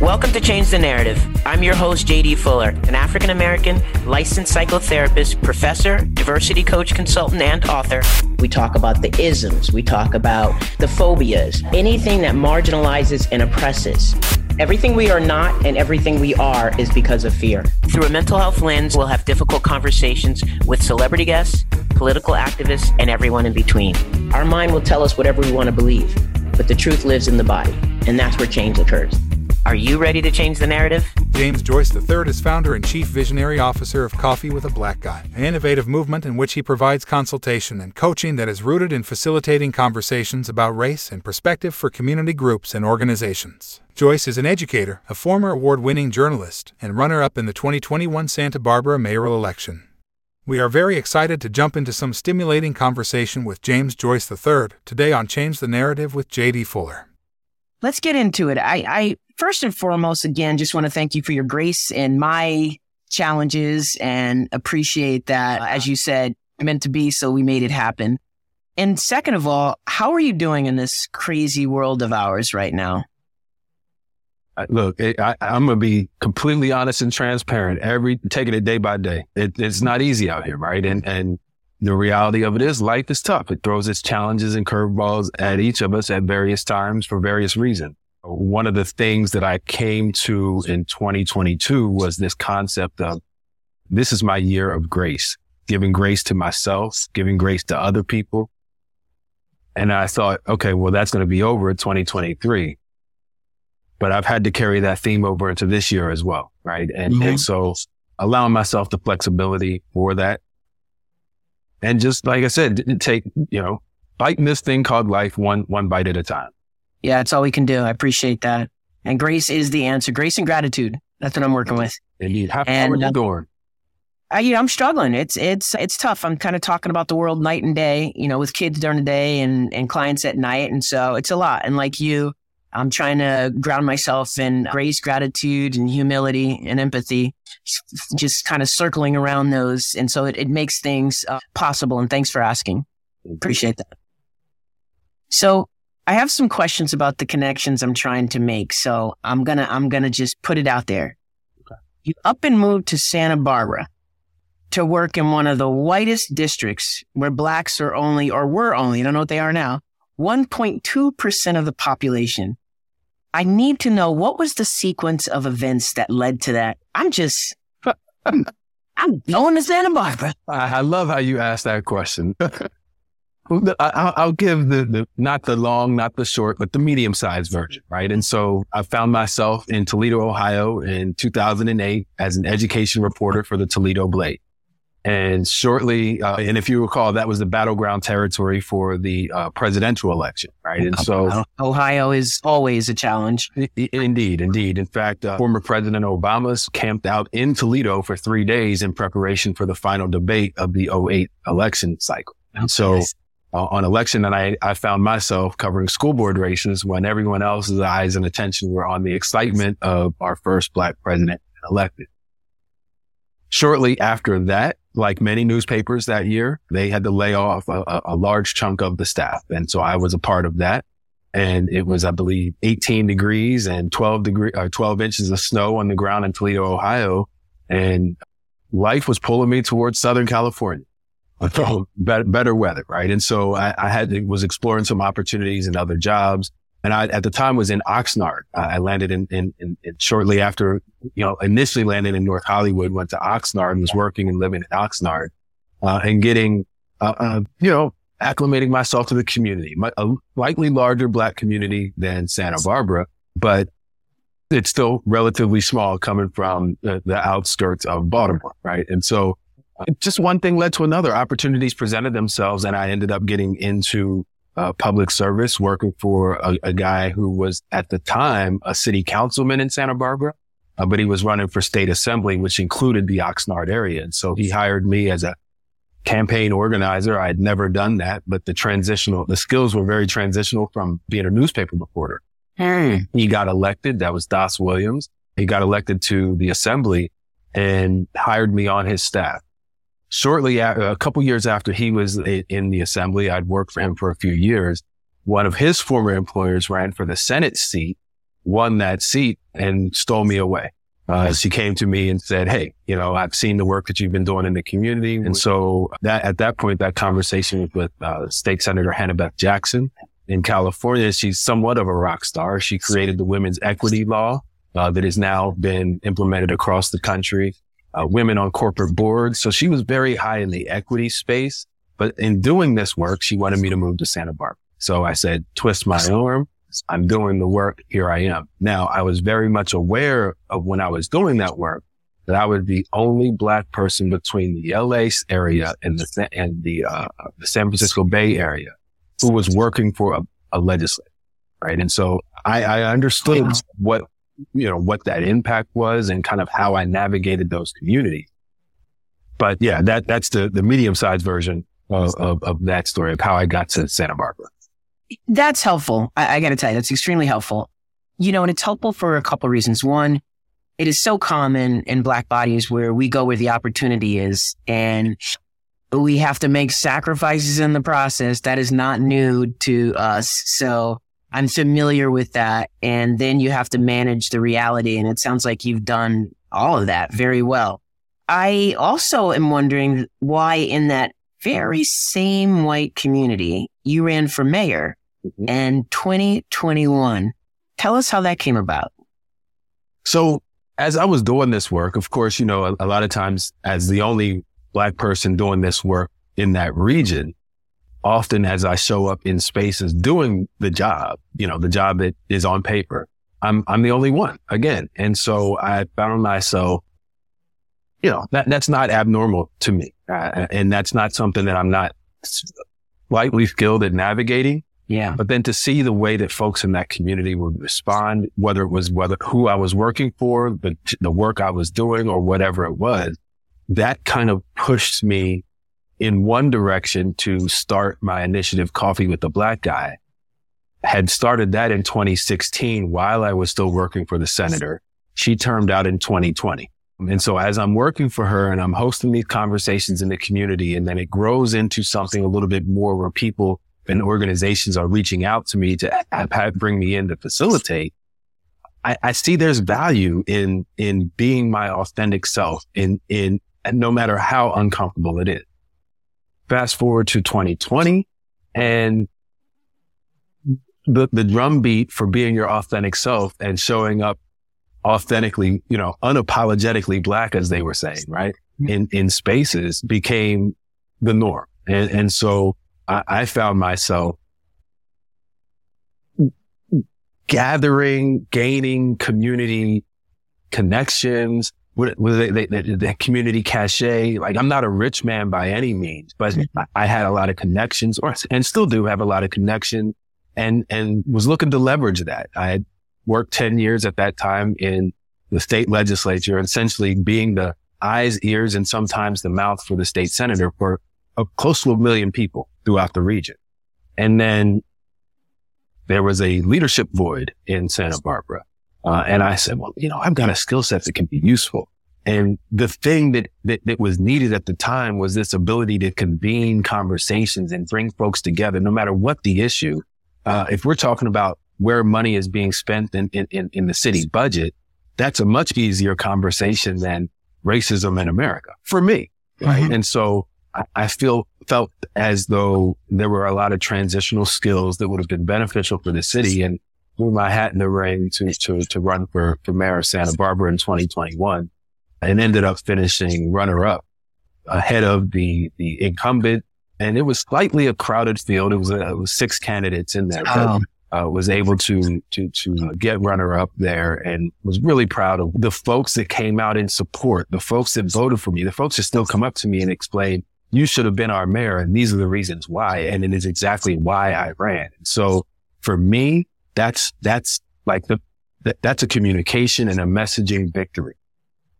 Welcome to Change the Narrative. I'm your host, JD Fuller, an African American licensed psychotherapist, professor, diversity coach, consultant, and author. We talk about the isms, we talk about the phobias, anything that marginalizes and oppresses. Everything we are not and everything we are is because of fear. Through a mental health lens, we'll have difficult conversations with celebrity guests, political activists, and everyone in between. Our mind will tell us whatever we want to believe, but the truth lives in the body, and that's where change occurs. Are you ready to change the narrative? James Joyce III is founder and chief visionary officer of Coffee with a Black Guy, an innovative movement in which he provides consultation and coaching that is rooted in facilitating conversations about race and perspective for community groups and organizations. Joyce is an educator, a former award winning journalist, and runner up in the 2021 Santa Barbara mayoral election. We are very excited to jump into some stimulating conversation with James Joyce III today on Change the Narrative with JD Fuller. Let's get into it. I, I first and foremost, again, just want to thank you for your grace in my challenges and appreciate that, as uh-huh. you said, meant to be, so we made it happen. And second of all, how are you doing in this crazy world of ours right now? Uh, look, eh, I, am gonna be completely honest and transparent. Every taking it day by day. It, it's not easy out here, right? And and the reality of it is, life is tough. It throws its challenges and curveballs at each of us at various times for various reasons one of the things that I came to in 2022 was this concept of this is my year of grace, giving grace to myself, giving grace to other people. And I thought, okay, well, that's going to be over in 2023. But I've had to carry that theme over into this year as well. Right. And, mm-hmm. and so allowing myself the flexibility for that. And just like I said, take, you know, biting this thing called life one, one bite at a time. Yeah, it's all we can do. I appreciate that. And grace is the answer. Grace and gratitude. That's what I'm working with. Indeed. How, and, how are you uh, doing? I, you know, I'm struggling. It's it's it's tough. I'm kind of talking about the world night and day. You know, with kids during the day and and clients at night, and so it's a lot. And like you, I'm trying to ground myself in grace, gratitude, and humility and empathy. Just kind of circling around those, and so it, it makes things uh, possible. And thanks for asking. Appreciate that. So I have some questions about the connections I'm trying to make. So I'm gonna I'm gonna just put it out there. Okay. You up and moved to Santa Barbara to work in one of the whitest districts where blacks are only or were only, I don't know what they are now, 1.2% of the population. I need to know what was the sequence of events that led to that. I'm just I'm, I'm going to Santa Barbara. I love how you asked that question. I'll give the, the, not the long, not the short, but the medium sized version, right? And so I found myself in Toledo, Ohio in 2008 as an education reporter for the Toledo Blade. And shortly, uh, and if you recall, that was the battleground territory for the uh, presidential election, right? And so Ohio is always a challenge. Indeed, indeed. In fact, uh, former President Obama camped out in Toledo for three days in preparation for the final debate of the 08 election cycle. And so uh, on election night, I found myself covering school board races when everyone else's eyes and attention were on the excitement of our first black president elected. Shortly after that, like many newspapers that year, they had to lay off a, a large chunk of the staff. And so I was a part of that. And it was, I believe, 18 degrees and 12 degree, uh, 12 inches of snow on the ground in Toledo, Ohio. And life was pulling me towards Southern California. better, better weather, right? And so I, I had was exploring some opportunities and other jobs. And I, at the time was in Oxnard. I landed in, in, in, in, shortly after, you know, initially landed in North Hollywood, went to Oxnard and was working and living in Oxnard, uh, and getting, uh, uh, you know, acclimating myself to the community, a likely larger black community than Santa Barbara, but it's still relatively small coming from the, the outskirts of Baltimore, right? And so just one thing led to another. Opportunities presented themselves, and I ended up getting into uh, public service, working for a, a, guy who was at the time a city councilman in Santa Barbara, uh, but he was running for state assembly, which included the Oxnard area. And so he hired me as a campaign organizer. I had never done that, but the transitional, the skills were very transitional from being a newspaper reporter. Hmm. He got elected. That was Das Williams. He got elected to the assembly and hired me on his staff shortly after, a couple years after he was in the assembly, I'd worked for him for a few years. One of his former employers ran for the Senate seat won that seat and stole me away. Uh, she came to me and said, Hey, you know, I've seen the work that you've been doing in the community. And so that at that point, that conversation was with uh, State Senator Hannah-Beth Jackson in California. She's somewhat of a rock star. She created the women's equity law uh, that has now been implemented across the country. Uh, women on corporate boards. So she was very high in the equity space. But in doing this work, she wanted me to move to Santa Barbara. So I said, twist my arm. I'm doing the work. Here I am. Now I was very much aware of when I was doing that work that I was the only black person between the LA area and the, and the, uh, the San Francisco Bay area who was working for a, a legislator. Right. And so I, I understood wow. what, you know, what that impact was and kind of how I navigated those communities. But yeah, that, that's the, the medium sized version of, of, of that story of how I got to Santa Barbara. That's helpful. I, I got to tell you, that's extremely helpful. You know, and it's helpful for a couple of reasons. One, it is so common in black bodies where we go where the opportunity is and we have to make sacrifices in the process. That is not new to us. So I'm familiar with that. And then you have to manage the reality. And it sounds like you've done all of that very well. I also am wondering why in that very same white community, you ran for mayor mm-hmm. in 2021. Tell us how that came about. So as I was doing this work, of course, you know, a, a lot of times as the only black person doing this work in that region, often as I show up in spaces doing the job, you know, the job that is on paper, I'm, I'm the only one again. And so I found myself you know, that, that's not abnormal to me. Uh, and that's not something that I'm not slightly skilled at navigating. Yeah. But then to see the way that folks in that community would respond, whether it was whether who I was working for, the, the work I was doing or whatever it was, that kind of pushed me in one direction to start my initiative, Coffee with the Black Guy. Had started that in 2016 while I was still working for the senator. She termed out in 2020. And so as I'm working for her and I'm hosting these conversations in the community, and then it grows into something a little bit more where people and organizations are reaching out to me to bring me in to facilitate. I, I see there's value in, in being my authentic self in, in, no matter how uncomfortable it is. Fast forward to 2020 and the, the drum beat for being your authentic self and showing up authentically, you know, unapologetically black, as they were saying, right? Mm-hmm. In, in spaces became the norm. And, and so I, I found myself gathering, gaining community connections, with, the, the, the, community cachet. Like I'm not a rich man by any means, but mm-hmm. I, had a lot of connections or, and still do have a lot of connection and, and was looking to leverage that. I had worked 10 years at that time in the state legislature, essentially being the eyes, ears, and sometimes the mouth for the state senator for a, close to a million people throughout the region. And then there was a leadership void in Santa Barbara. Uh, and I said, well, you know, I've got a skill set that can be useful. And the thing that, that, that was needed at the time was this ability to convene conversations and bring folks together, no matter what the issue. Uh, if we're talking about where money is being spent in, in, in the city budget, that's a much easier conversation than racism in America for me. Right. Mm-hmm. And so I, I, feel felt as though there were a lot of transitional skills that would have been beneficial for the city and threw my hat in the ring to, to, to run for, for mayor of Santa Barbara in 2021 and ended up finishing runner up ahead of the, the incumbent. And it was slightly a crowded field. It was, a, it was six candidates in there. Oh uh, was able to to to get runner up there and was really proud of the folks that came out in support, the folks that voted for me, the folks that still come up to me and explain, you should have been our mayor and these are the reasons why. And it is exactly why I ran. So for me, that's, that's like the, that, that's a communication and a messaging victory.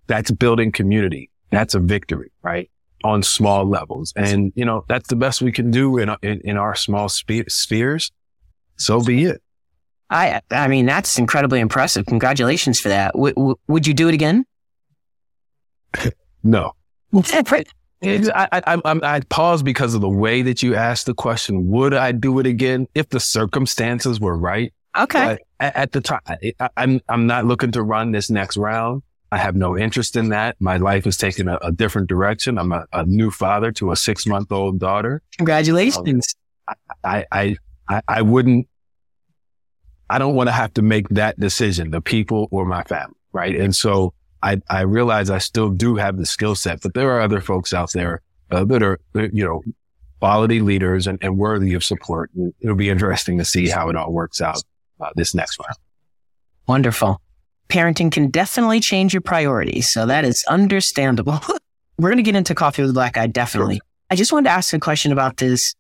That's building community. That's a victory, right? On small levels. And, you know, that's the best we can do in, in, in our small spe- spheres so be it. I I mean that's incredibly impressive. Congratulations for that. W- w- would you do it again? no. I, I, I, I pause because of the way that you asked the question. Would I do it again if the circumstances were right? Okay. At, at, the time, I, I'm I'm not looking to run this next round. I have no interest in that. My life is taking a, a different direction. I'm a, a, new father to a six month old daughter. Congratulations. Um, I, I, I, I wouldn't, I don't want to have to make that decision, the people or my family. Right. And so I, I realize I still do have the skill set, but there are other folks out there uh, that are, you know, quality leaders and, and worthy of support. It'll be interesting to see how it all works out uh, this next round. Wonderful. Parenting can definitely change your priorities. So that is understandable. We're going to get into coffee with a black guy, Definitely. I just wanted to ask a question about this.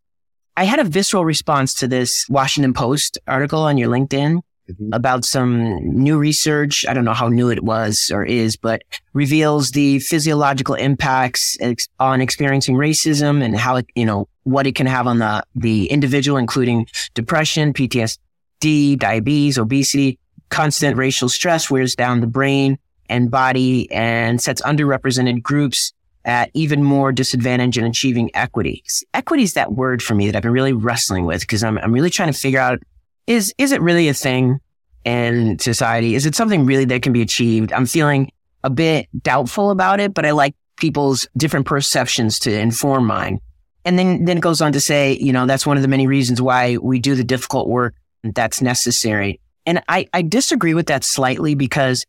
I had a visceral response to this Washington Post article on your LinkedIn mm-hmm. about some new research. I don't know how new it was or is, but reveals the physiological impacts ex- on experiencing racism and how it, you know, what it can have on the, the individual, including depression, PTSD, diabetes, obesity, constant racial stress wears down the brain and body and sets underrepresented groups at even more disadvantage in achieving equity. Equity is that word for me that I've been really wrestling with because I'm, I'm really trying to figure out is is it really a thing in society? Is it something really that can be achieved? I'm feeling a bit doubtful about it, but I like people's different perceptions to inform mine. And then then it goes on to say, you know, that's one of the many reasons why we do the difficult work that's necessary. And I, I disagree with that slightly because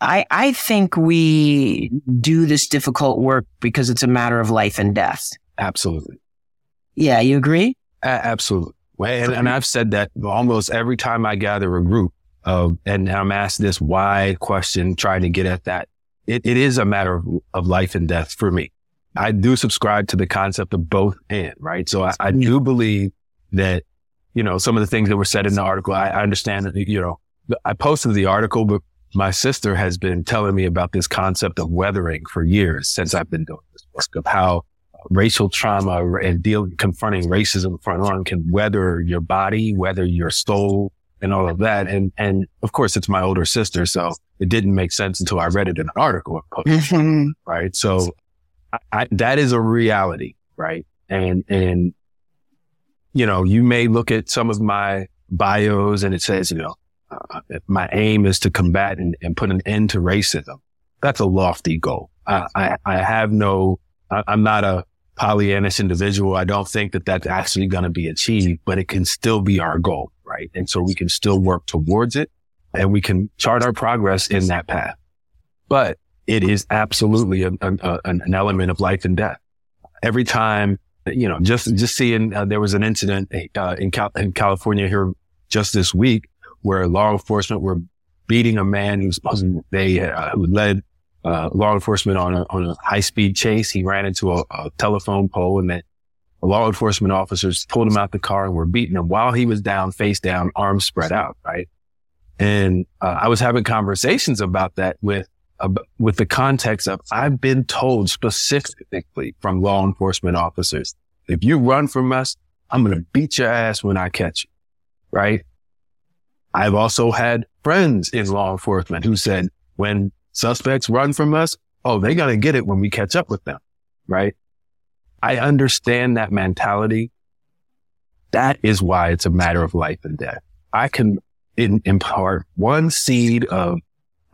I, I think we do this difficult work because it's a matter of life and death. Absolutely. Yeah, you agree? absolutely. And, and I've said that almost every time I gather a group of, and I'm asked this why question, trying to get at that. It, it is a matter of, of life and death for me. I do subscribe to the concept of both and, right? So I, I do believe that, you know, some of the things that were said in the article, I, I understand that, you know, I posted the article, but my sister has been telling me about this concept of weathering for years since I've been doing this work of how racial trauma and dealing, confronting racism front on can weather your body, weather your soul and all of that. And, and of course it's my older sister. So it didn't make sense until I read it in an article. Mm-hmm. Right. So I, I, that is a reality. Right. And, and, you know, you may look at some of my bios and it says, you know, uh, my aim is to combat and, and, put an end to racism. That's a lofty goal. I, I, I have no, I, I'm not a Pollyannish individual, I don't think that that's actually going to be achieved, but it can still be our goal, right? And so we can still work towards it and we can chart our progress in that path. But it is absolutely a, a, an element of life and death. Every time, you know, just, just seeing, uh, there was an incident uh, in, Cal- in California here just this week where law enforcement were beating a man who's, they, uh, who led uh, law enforcement on a, on a high speed chase. He ran into a, a telephone pole and that law enforcement officers pulled him out the car and were beating him while he was down, face down, arms spread out. Right. And uh, I was having conversations about that with, with the context of I've been told specifically from law enforcement officers, if you run from us, I'm going to beat your ass when I catch you. Right. I've also had friends in law enforcement who said when suspects run from us, oh, they got to get it when we catch up with them. Right. I understand that mentality. That is why it's a matter of life and death. I can impart one seed of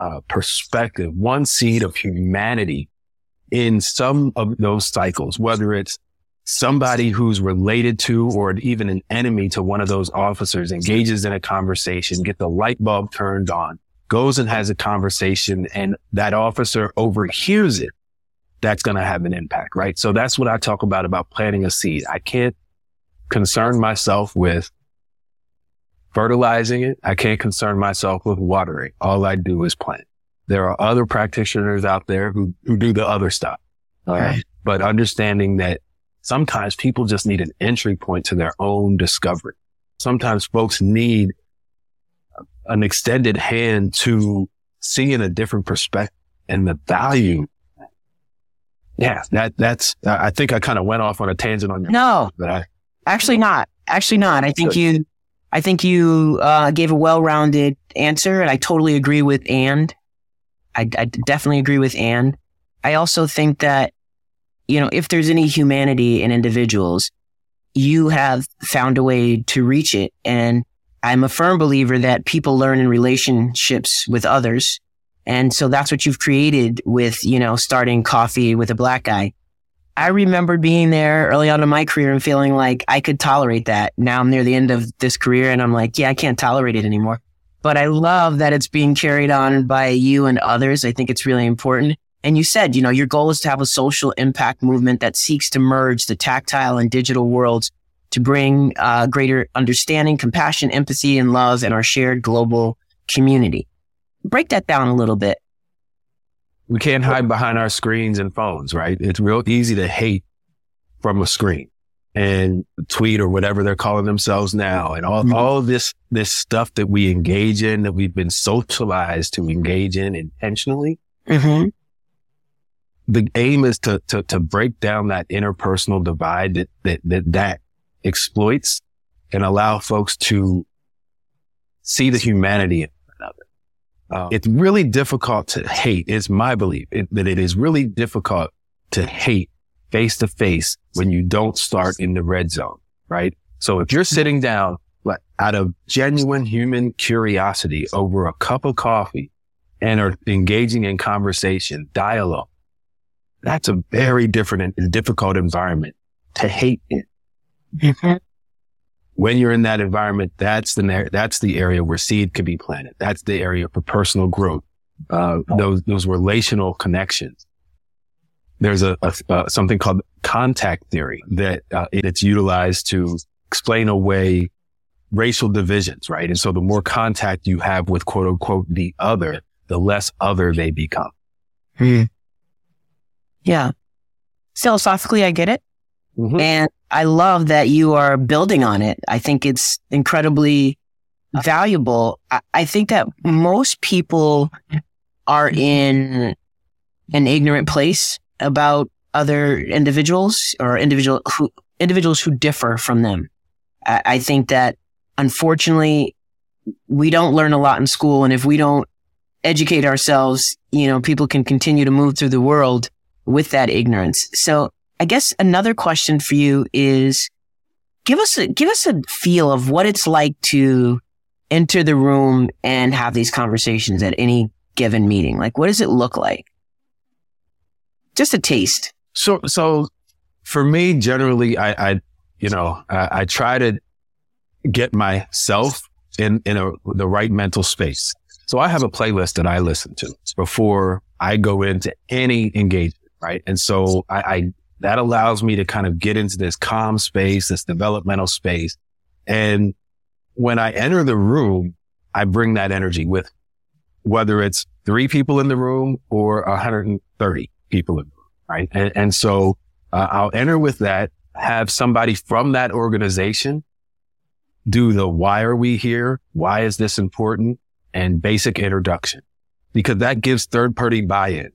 uh, perspective, one seed of humanity in some of those cycles, whether it's somebody who's related to or even an enemy to one of those officers engages in a conversation, get the light bulb turned on, goes and has a conversation and that officer overhears it, that's going to have an impact, right? So that's what I talk about, about planting a seed. I can't concern myself with fertilizing it. I can't concern myself with watering. All I do is plant. There are other practitioners out there who, who do the other stuff. Oh, All right. But understanding that sometimes people just need an entry point to their own discovery. Sometimes folks need an extended hand to seeing a different perspective and the value. Yeah, that that's. I think I kind of went off on a tangent on your. No, but I actually not. Actually not. I think you. I think you uh, gave a well-rounded answer, and I totally agree with and. I, I definitely agree with and. I also think that, you know, if there's any humanity in individuals, you have found a way to reach it, and I'm a firm believer that people learn in relationships with others. And so that's what you've created with, you know, starting coffee with a black guy. I remember being there early on in my career and feeling like I could tolerate that. Now I'm near the end of this career and I'm like, yeah, I can't tolerate it anymore. But I love that it's being carried on by you and others. I think it's really important. And you said, you know, your goal is to have a social impact movement that seeks to merge the tactile and digital worlds to bring uh, greater understanding, compassion, empathy, and love in our shared global community. Break that down a little bit. We can't hide behind our screens and phones, right? It's real easy to hate from a screen and tweet or whatever they're calling themselves now and all, mm-hmm. all this, this stuff that we engage in that we've been socialized to engage in intentionally. Mm-hmm. The aim is to, to, to break down that interpersonal divide that, that, that, that exploits and allow folks to see the humanity. Um, it's really difficult to hate. It's my belief it, that it is really difficult to hate face to face when you don't start in the red zone, right? So if you're sitting down like, out of genuine human curiosity over a cup of coffee and are engaging in conversation, dialogue, that's a very different and difficult environment to hate in. When you're in that environment, that's the that's the area where seed could be planted. That's the area for personal growth. Uh, those those relational connections. There's a, a uh, something called contact theory that uh, it's utilized to explain away racial divisions, right? And so the more contact you have with quote unquote the other, the less other they become. Hmm. Yeah. Philosophically, I get it. Mm-hmm. And I love that you are building on it. I think it's incredibly valuable. I, I think that most people are in an ignorant place about other individuals or individual who, individuals who differ from them. I, I think that unfortunately we don't learn a lot in school. And if we don't educate ourselves, you know, people can continue to move through the world with that ignorance. So I guess another question for you is give us a, give us a feel of what it's like to enter the room and have these conversations at any given meeting. Like, what does it look like? Just a taste. So, so for me, generally, I, I you know, I, I, try to get myself in, in a, the right mental space. So I have a playlist that I listen to before I go into any engagement, right? And so I, I that allows me to kind of get into this calm space, this developmental space. And when I enter the room, I bring that energy with whether it's three people in the room or 130 people in the room, right? And, and so uh, I'll enter with that, have somebody from that organization do the why are we here? Why is this important? And basic introduction because that gives third party buy-in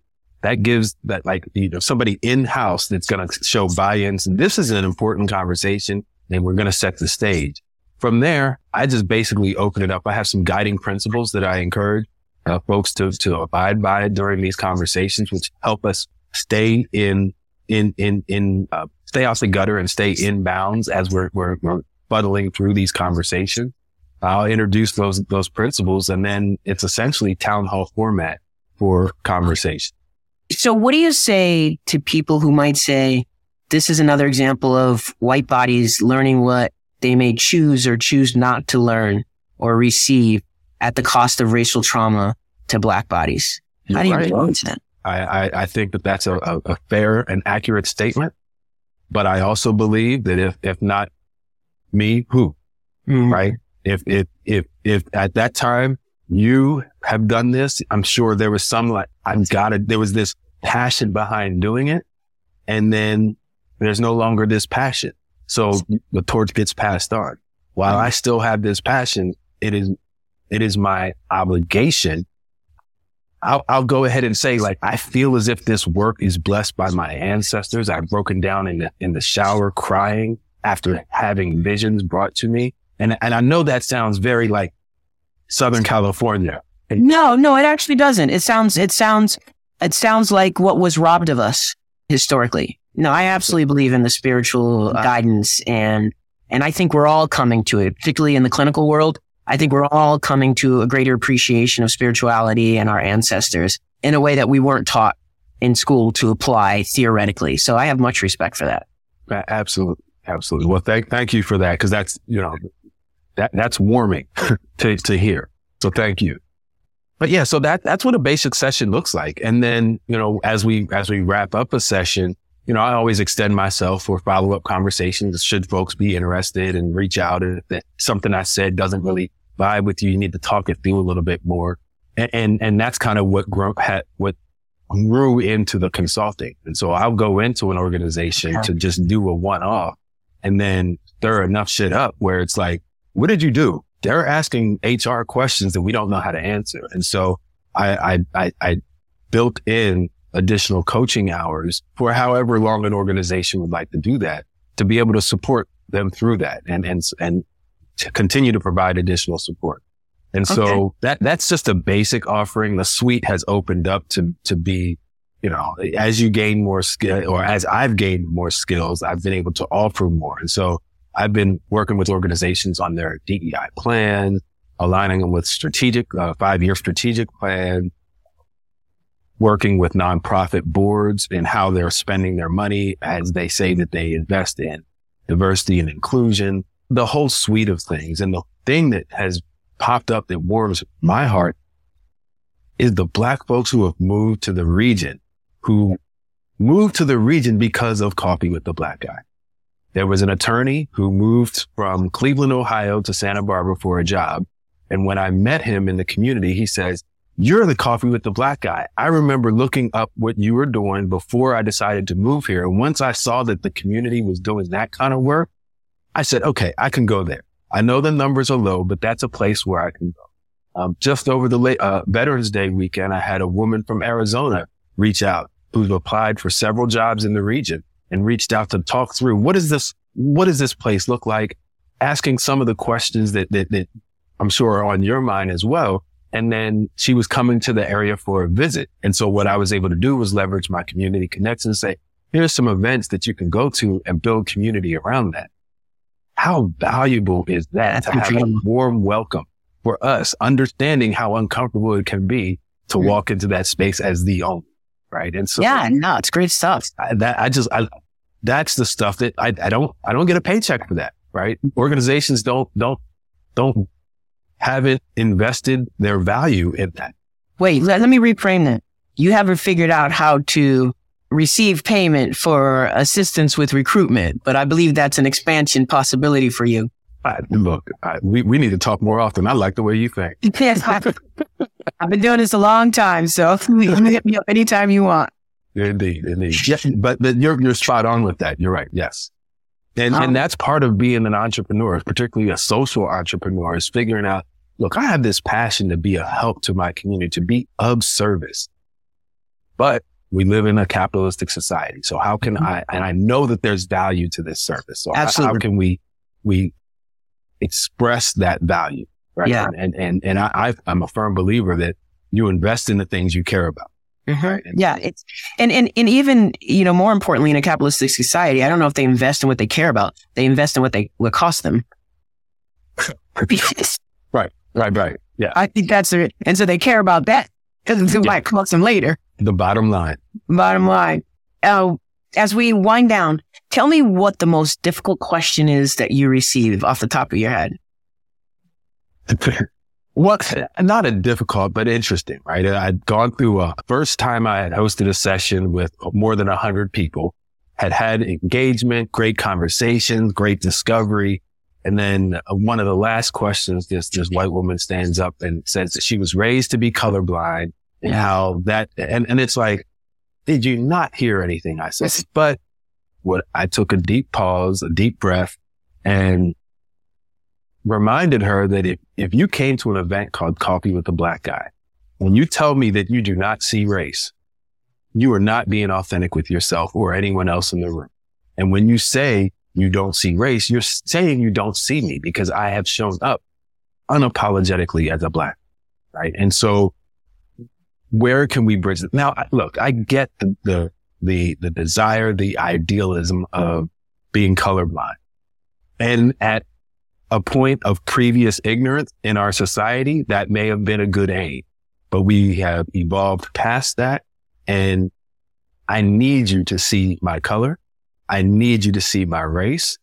that gives that like, you know, somebody in house that's going to show buy-ins. And this is an important conversation and we're going to set the stage. From there, I just basically open it up. I have some guiding principles that I encourage uh, folks to, to abide by during these conversations, which help us stay in, in, in, in, uh, stay off the gutter and stay in bounds as we're, we're, we're through these conversations. I'll introduce those, those principles and then it's essentially town hall format for conversation. So what do you say to people who might say, this is another example of white bodies learning what they may choose or choose not to learn or receive at the cost of racial trauma to black bodies? How do you respond to that? I, I, I, think that that's a, a, a, fair and accurate statement. But I also believe that if, if not me, who? Mm-hmm. Right? If, if, if, if at that time you have done this. I'm sure there was some like, I've got it. There was this passion behind doing it. And then there's no longer this passion. So the torch gets passed on. While I still have this passion, it is, it is my obligation. I'll, I'll go ahead and say, like, I feel as if this work is blessed by my ancestors. I've broken down in the, in the shower crying after having visions brought to me. And, and I know that sounds very like Southern California. No, no, it actually doesn't. It sounds, it sounds, it sounds like what was robbed of us historically. No, I absolutely believe in the spiritual uh, guidance and, and I think we're all coming to it, particularly in the clinical world. I think we're all coming to a greater appreciation of spirituality and our ancestors in a way that we weren't taught in school to apply theoretically. So I have much respect for that. Absolutely. Absolutely. Well, thank, thank you for that. Cause that's, you know, that, that's warming to, to hear. So thank you. But yeah, so that, that's what a basic session looks like. And then, you know, as we, as we wrap up a session, you know, I always extend myself for follow up conversations. Should folks be interested and reach out if something I said doesn't really vibe with you, you need to talk it through a little bit more. And, and, and that's kind of what grew, had, what grew into the consulting. And so I'll go into an organization to just do a one off and then stir enough shit up where it's like, what did you do? They're asking HR questions that we don't know how to answer. And so I, I, I, I built in additional coaching hours for however long an organization would like to do that to be able to support them through that and, and, and to continue to provide additional support. And so okay. that, that's just a basic offering. The suite has opened up to, to be, you know, as you gain more skill or as I've gained more skills, I've been able to offer more. And so I've been working with organizations on their DEI plan, aligning them with strategic, uh, five year strategic plan, working with nonprofit boards and how they're spending their money as they say that they invest in diversity and inclusion, the whole suite of things. And the thing that has popped up that warms my heart is the black folks who have moved to the region, who moved to the region because of coffee with the black guy. There was an attorney who moved from Cleveland, Ohio to Santa Barbara for a job. And when I met him in the community, he says, you're the coffee with the black guy. I remember looking up what you were doing before I decided to move here. And once I saw that the community was doing that kind of work, I said, okay, I can go there. I know the numbers are low, but that's a place where I can go. Um, just over the late, uh, Veterans Day weekend, I had a woman from Arizona reach out who's applied for several jobs in the region and reached out to talk through what is this, what does this place look like? Asking some of the questions that, that, that I'm sure are on your mind as well and then she was coming to the area for a visit. And so what I was able to do was leverage my community connections and say, here's some events that you can go to and build community around that. How valuable is that to have a warm welcome for us, understanding how uncomfortable it can be to mm-hmm. walk into that space as the owner. Right. And so, yeah, no, it's great stuff. I, that I just, I, that's the stuff that I, I don't, I don't get a paycheck for that. Right. Mm-hmm. Organizations don't, don't, don't haven't invested their value in that. Wait, let, let me reframe that. You haven't figured out how to receive payment for assistance with recruitment, but I believe that's an expansion possibility for you. I, look, I, we, we need to talk more often. I like the way you think. yes, I've been doing this a long time, so hit me up anytime you want. Indeed, indeed. But, but you're, you're spot on with that. You're right. Yes. And, um, and that's part of being an entrepreneur, particularly a social entrepreneur is figuring out, look, I have this passion to be a help to my community, to be of service, but we live in a capitalistic society. So how can mm-hmm. I, and I know that there's value to this service. So Absolutely. How, how can we, we express that value? Right. Yeah. And, and, and I, I'm a firm believer that you invest in the things you care about. Mm-hmm. Right? yeah, it's and, and and even you know more importantly in a capitalistic society, I don't know if they invest in what they care about. They invest in what they what costs them. right, right, right. Yeah, I think that's it. And so they care about that because it yeah. might cost them later. The bottom line. Bottom line. Uh, as we wind down, tell me what the most difficult question is that you receive off the top of your head. What, not a difficult, but interesting, right? I'd gone through a first time I had hosted a session with more than a hundred people, had had engagement, great conversations, great discovery. And then one of the last questions, this, this white woman stands up and says that she was raised to be colorblind and how that, and, and it's like, did you not hear anything I said? But what I took a deep pause, a deep breath and reminded her that if, if you came to an event called Coffee with a Black Guy, and you tell me that you do not see race, you are not being authentic with yourself or anyone else in the room. And when you say you don't see race, you're saying you don't see me because I have shown up unapologetically as a black, right? And so where can we bridge it? Now, look, I get the, the, the, the desire, the idealism of being colorblind. And at a point of previous ignorance in our society that may have been a good aim, but we have evolved past that. And I need you to see my color. I need you to see my race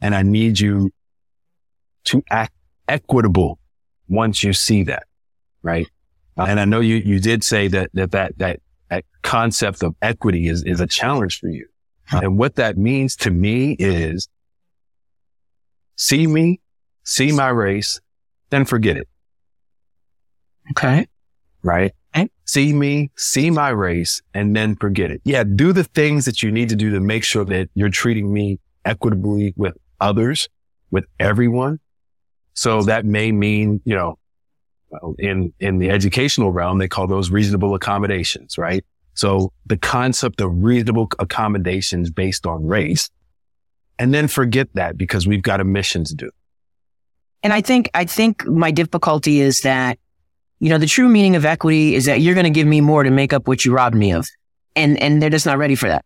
and I need you to act equitable once you see that. Right. And I know you, you did say that, that, that, that concept of equity is, is a challenge for you. And what that means to me is see me, see my race, then forget it. Okay. Right. Okay. See me, see my race, and then forget it. Yeah. Do the things that you need to do to make sure that you're treating me equitably with others, with everyone. So that may mean, you know, in, in the educational realm, they call those reasonable accommodations, right? So the concept of reasonable accommodations based on race and then forget that because we've got a mission to do. And I think, I think my difficulty is that, you know, the true meaning of equity is that you're going to give me more to make up what you robbed me of. And, and they're just not ready for that.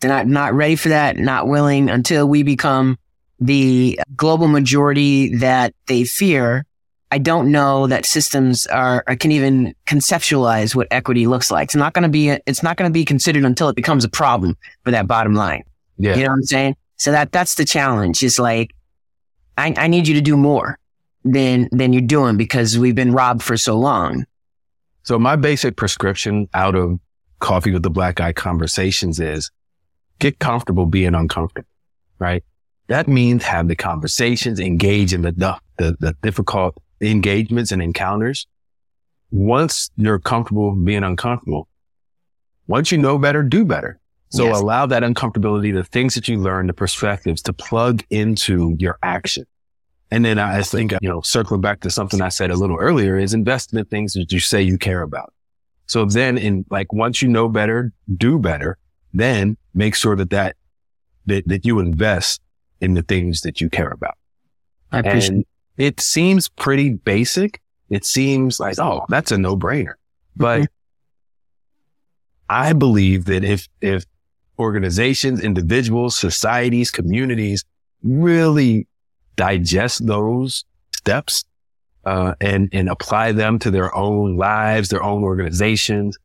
They're not, not ready for that, not willing until we become the global majority that they fear. I don't know that systems are, I can even conceptualize what equity looks like. It's not going to be, it's not going to be considered until it becomes a problem for that bottom line. Yeah. You know what I'm saying? So that that's the challenge. Is like, I, I need you to do more than than you're doing because we've been robbed for so long. So my basic prescription out of coffee with the black guy conversations is get comfortable being uncomfortable, right? That means have the conversations, engage in the, the, the difficult engagements and encounters. Once you're comfortable being uncomfortable, once you know better, do better. So Yes. allow that uncomfortability, the things that you learn, the perspectives to plug into your action. And then I think, you know, circling back to something I said a little earlier is invest in the things that you say you care about. So then in like, once you know better, do better, then make sure that that, that, that you invest in the things that you care about. I appreciate. And it seems pretty basic. It seems like, oh, that's a no brainer. But I believe that if, if organizations, individuals, societies, communities really digest those steps, uh, and, and apply them to their own lives, their own organizations,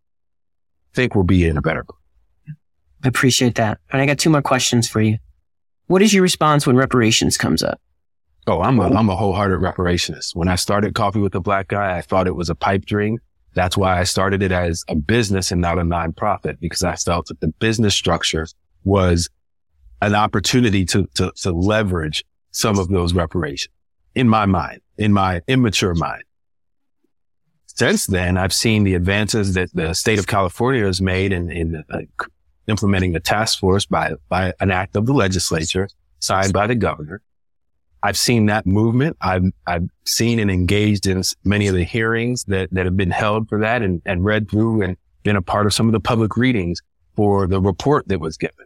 I think we'll be in a better place. I appreciate that. And I got two more questions for you. What is your response when reparations comes up? Oh, I'm a, I'm a wholehearted reparationist. When I started Coffee with a Black Guy, I thought it was a pipe dream. That's why I started it as a business and not a nonprofit because I felt that the business structure was an opportunity to, to, to leverage some of those reparations in my mind, in my immature mind. Since then, I've seen the advances that the state of California has made in, in uh, implementing the task force by, by an act of the legislature signed by the governor. I've seen that movement. I've, I've seen and engaged in many of the hearings that, that have been held for that and, and read through and been a part of some of the public readings for the report that was given.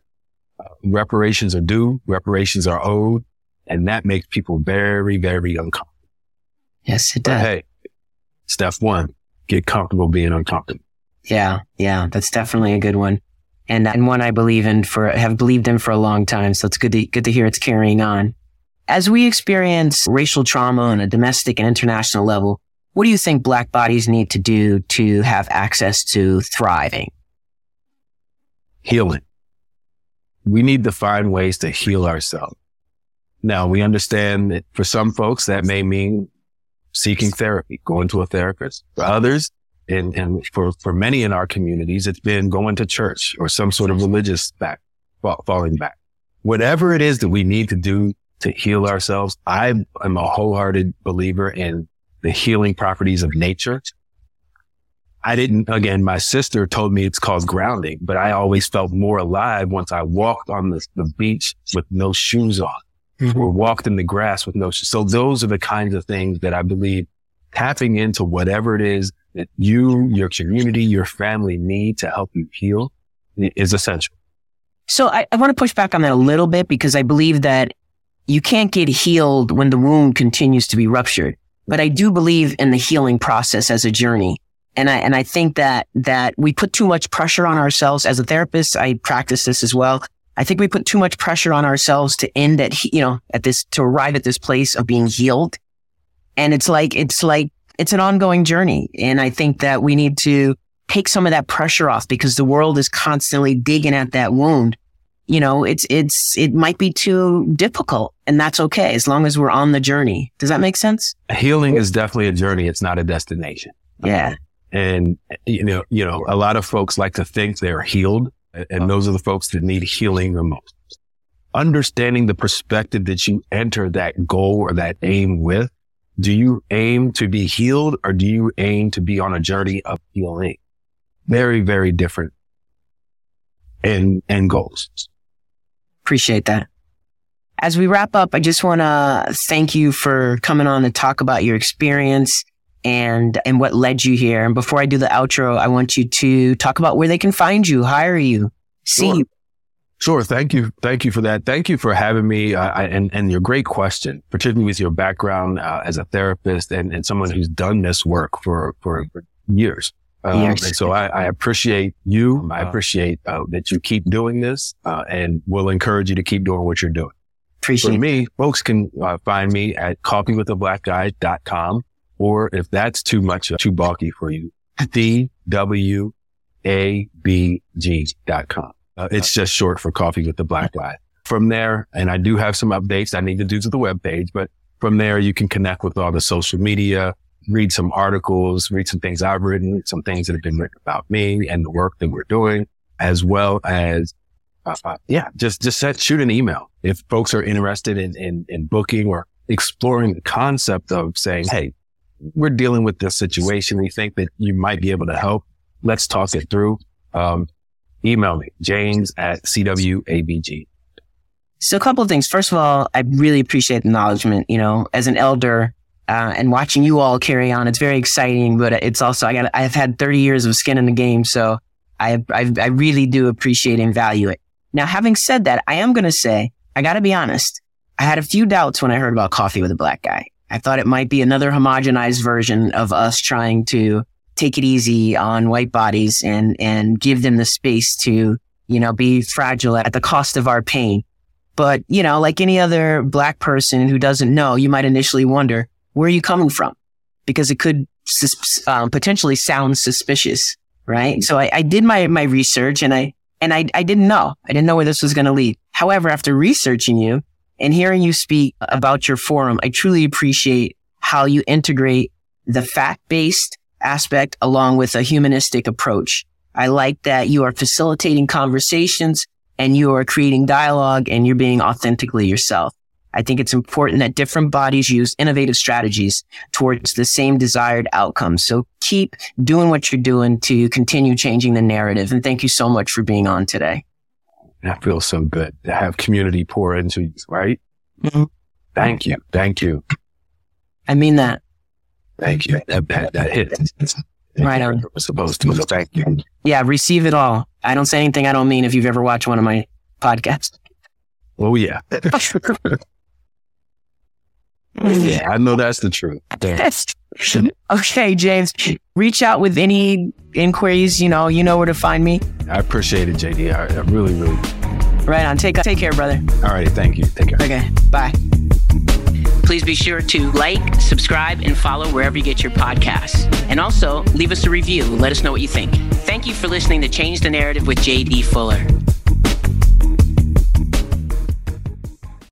Uh, reparations are due. Reparations are owed. And that makes people very, very uncomfortable. Yes, it But does. hey, step one, get comfortable being uncomfortable. Yeah, yeah, that's definitely a good one, and and one I believe in for have believed in for a long time. So it's good to good to hear it's carrying on. As we experience racial trauma on a domestic and international level, what do you think Black bodies need to do to have access to thriving? healing. We need to find ways to heal ourselves. Now we understand that for some folks that may mean seeking therapy, going to a therapist. For others, and, and for, for many in our communities, it's been going to church or some sort of religious back, falling back. Whatever it is that we need to do to heal ourselves, I am a wholehearted believer in the healing properties of nature. I didn't, again, my sister told me it's called grounding, but I always felt more alive once I walked on the, the beach with no shoes on mm-hmm. or walked in the grass with no shoes. So those are the kinds of things that I believe tapping into whatever it is that you, your community, your family need to help you heal is essential. So I, I want to push back on that a little bit because I believe that you can't get healed when the wound continues to be ruptured. But I do believe in the healing process as a journey. And I, and I think that, that we put too much pressure on ourselves as a therapist. I practice this as well. I think we put too much pressure on ourselves to end at, you know, at this, to arrive at this place of being healed. And it's like, it's like, it's an ongoing journey. And I think that we need to take some of that pressure off because the world is constantly digging at that wound. You know, it's, it's, it might be too difficult and that's okay as long as we're on the journey. Does that make sense? Healing is definitely a journey. It's not a destination. Yeah. And, you know, you know, a lot of folks like to think they're healed and those are the folks that need healing the most. Understanding the perspective that you enter that goal or that aim with. Do you aim to be healed or do you aim to be on a journey of healing? Very, very different and, and goals. Appreciate that. As we wrap up, I just want to thank you for coming on to talk about your experience and and what led you here. And before I do the outro, I want you to talk about where they can find you, hire you, see sure. you. Sure. Thank you. Thank you for that. Thank you for having me. Uh, and, and your great question, particularly with your background uh, as a therapist and, and someone who's done this work for, for, for years. Um, yes. And so I, I, appreciate you. I appreciate uh, that you keep doing this uh, and will encourage you to keep doing what you're doing. Appreciate For me, folks can uh, find me at coffeewithablackguy.com. Or if that's too much, uh, too bulky for you, cwabg.com. Uh, it's just short for coffee with the black guy. From there, and I do have some updates I need to do to the web page, but from there you can connect with all the social media, read some articles, read some things I've written, some things that have been written about me and the work that we're doing, as well as uh, uh, yeah, just just set, shoot an email if folks are interested in, in in booking or exploring the concept of saying, hey, we're dealing with this situation. We think that you might be able to help. Let's talk it through. Um, email me, James at CWABG. So a couple of things. First of all, I really appreciate the acknowledgement, you know, as an elder, uh, and watching you all carry on. It's very exciting, but it's also, I got, I've had 30 years of skin in the game. So I, I, I really do appreciate and value it. Now, having said that, I am going to say, I got to be honest. I had a few doubts when I heard about coffee with a black guy. I thought it might be another homogenized version of us trying to take it easy on white bodies and, and give them the space to, you know, be fragile at the cost of our pain. But, you know, like any other black person who doesn't know, you might initially wonder, where are you coming from? Because it could um, potentially sound suspicious, right? So I, I did my, my research and I, and I, I didn't know. I didn't know where this was going to lead. However, after researching you, and hearing you speak about your forum, I truly appreciate how you integrate the fact based aspect along with a humanistic approach. I like that you are facilitating conversations and you are creating dialogue and you're being authentically yourself. I think it's important that different bodies use innovative strategies towards the same desired outcome. So keep doing what you're doing to continue changing the narrative. And thank you so much for being on today. That feels so good to have community pour into you, right? Mm-hmm. Thank you. Thank you. I mean that. Thank you. That, that, that hit. Right on. We're supposed to. So thank you. Yeah, receive it all. I don't say anything I don't mean if you've ever watched one of my podcasts. Oh, yeah. yeah, I know that's the truth. okay, James. Reach out with any inquiries. You know, you know where to find me. I appreciate it, JD. I, I really, really. Right on. Take take care, brother. All right. Thank you. Take care. Okay. Bye. Please be sure to like, subscribe, and follow wherever you get your podcasts. And also leave us a review. Let us know what you think. Thank you for listening to Change the Narrative with JD Fuller.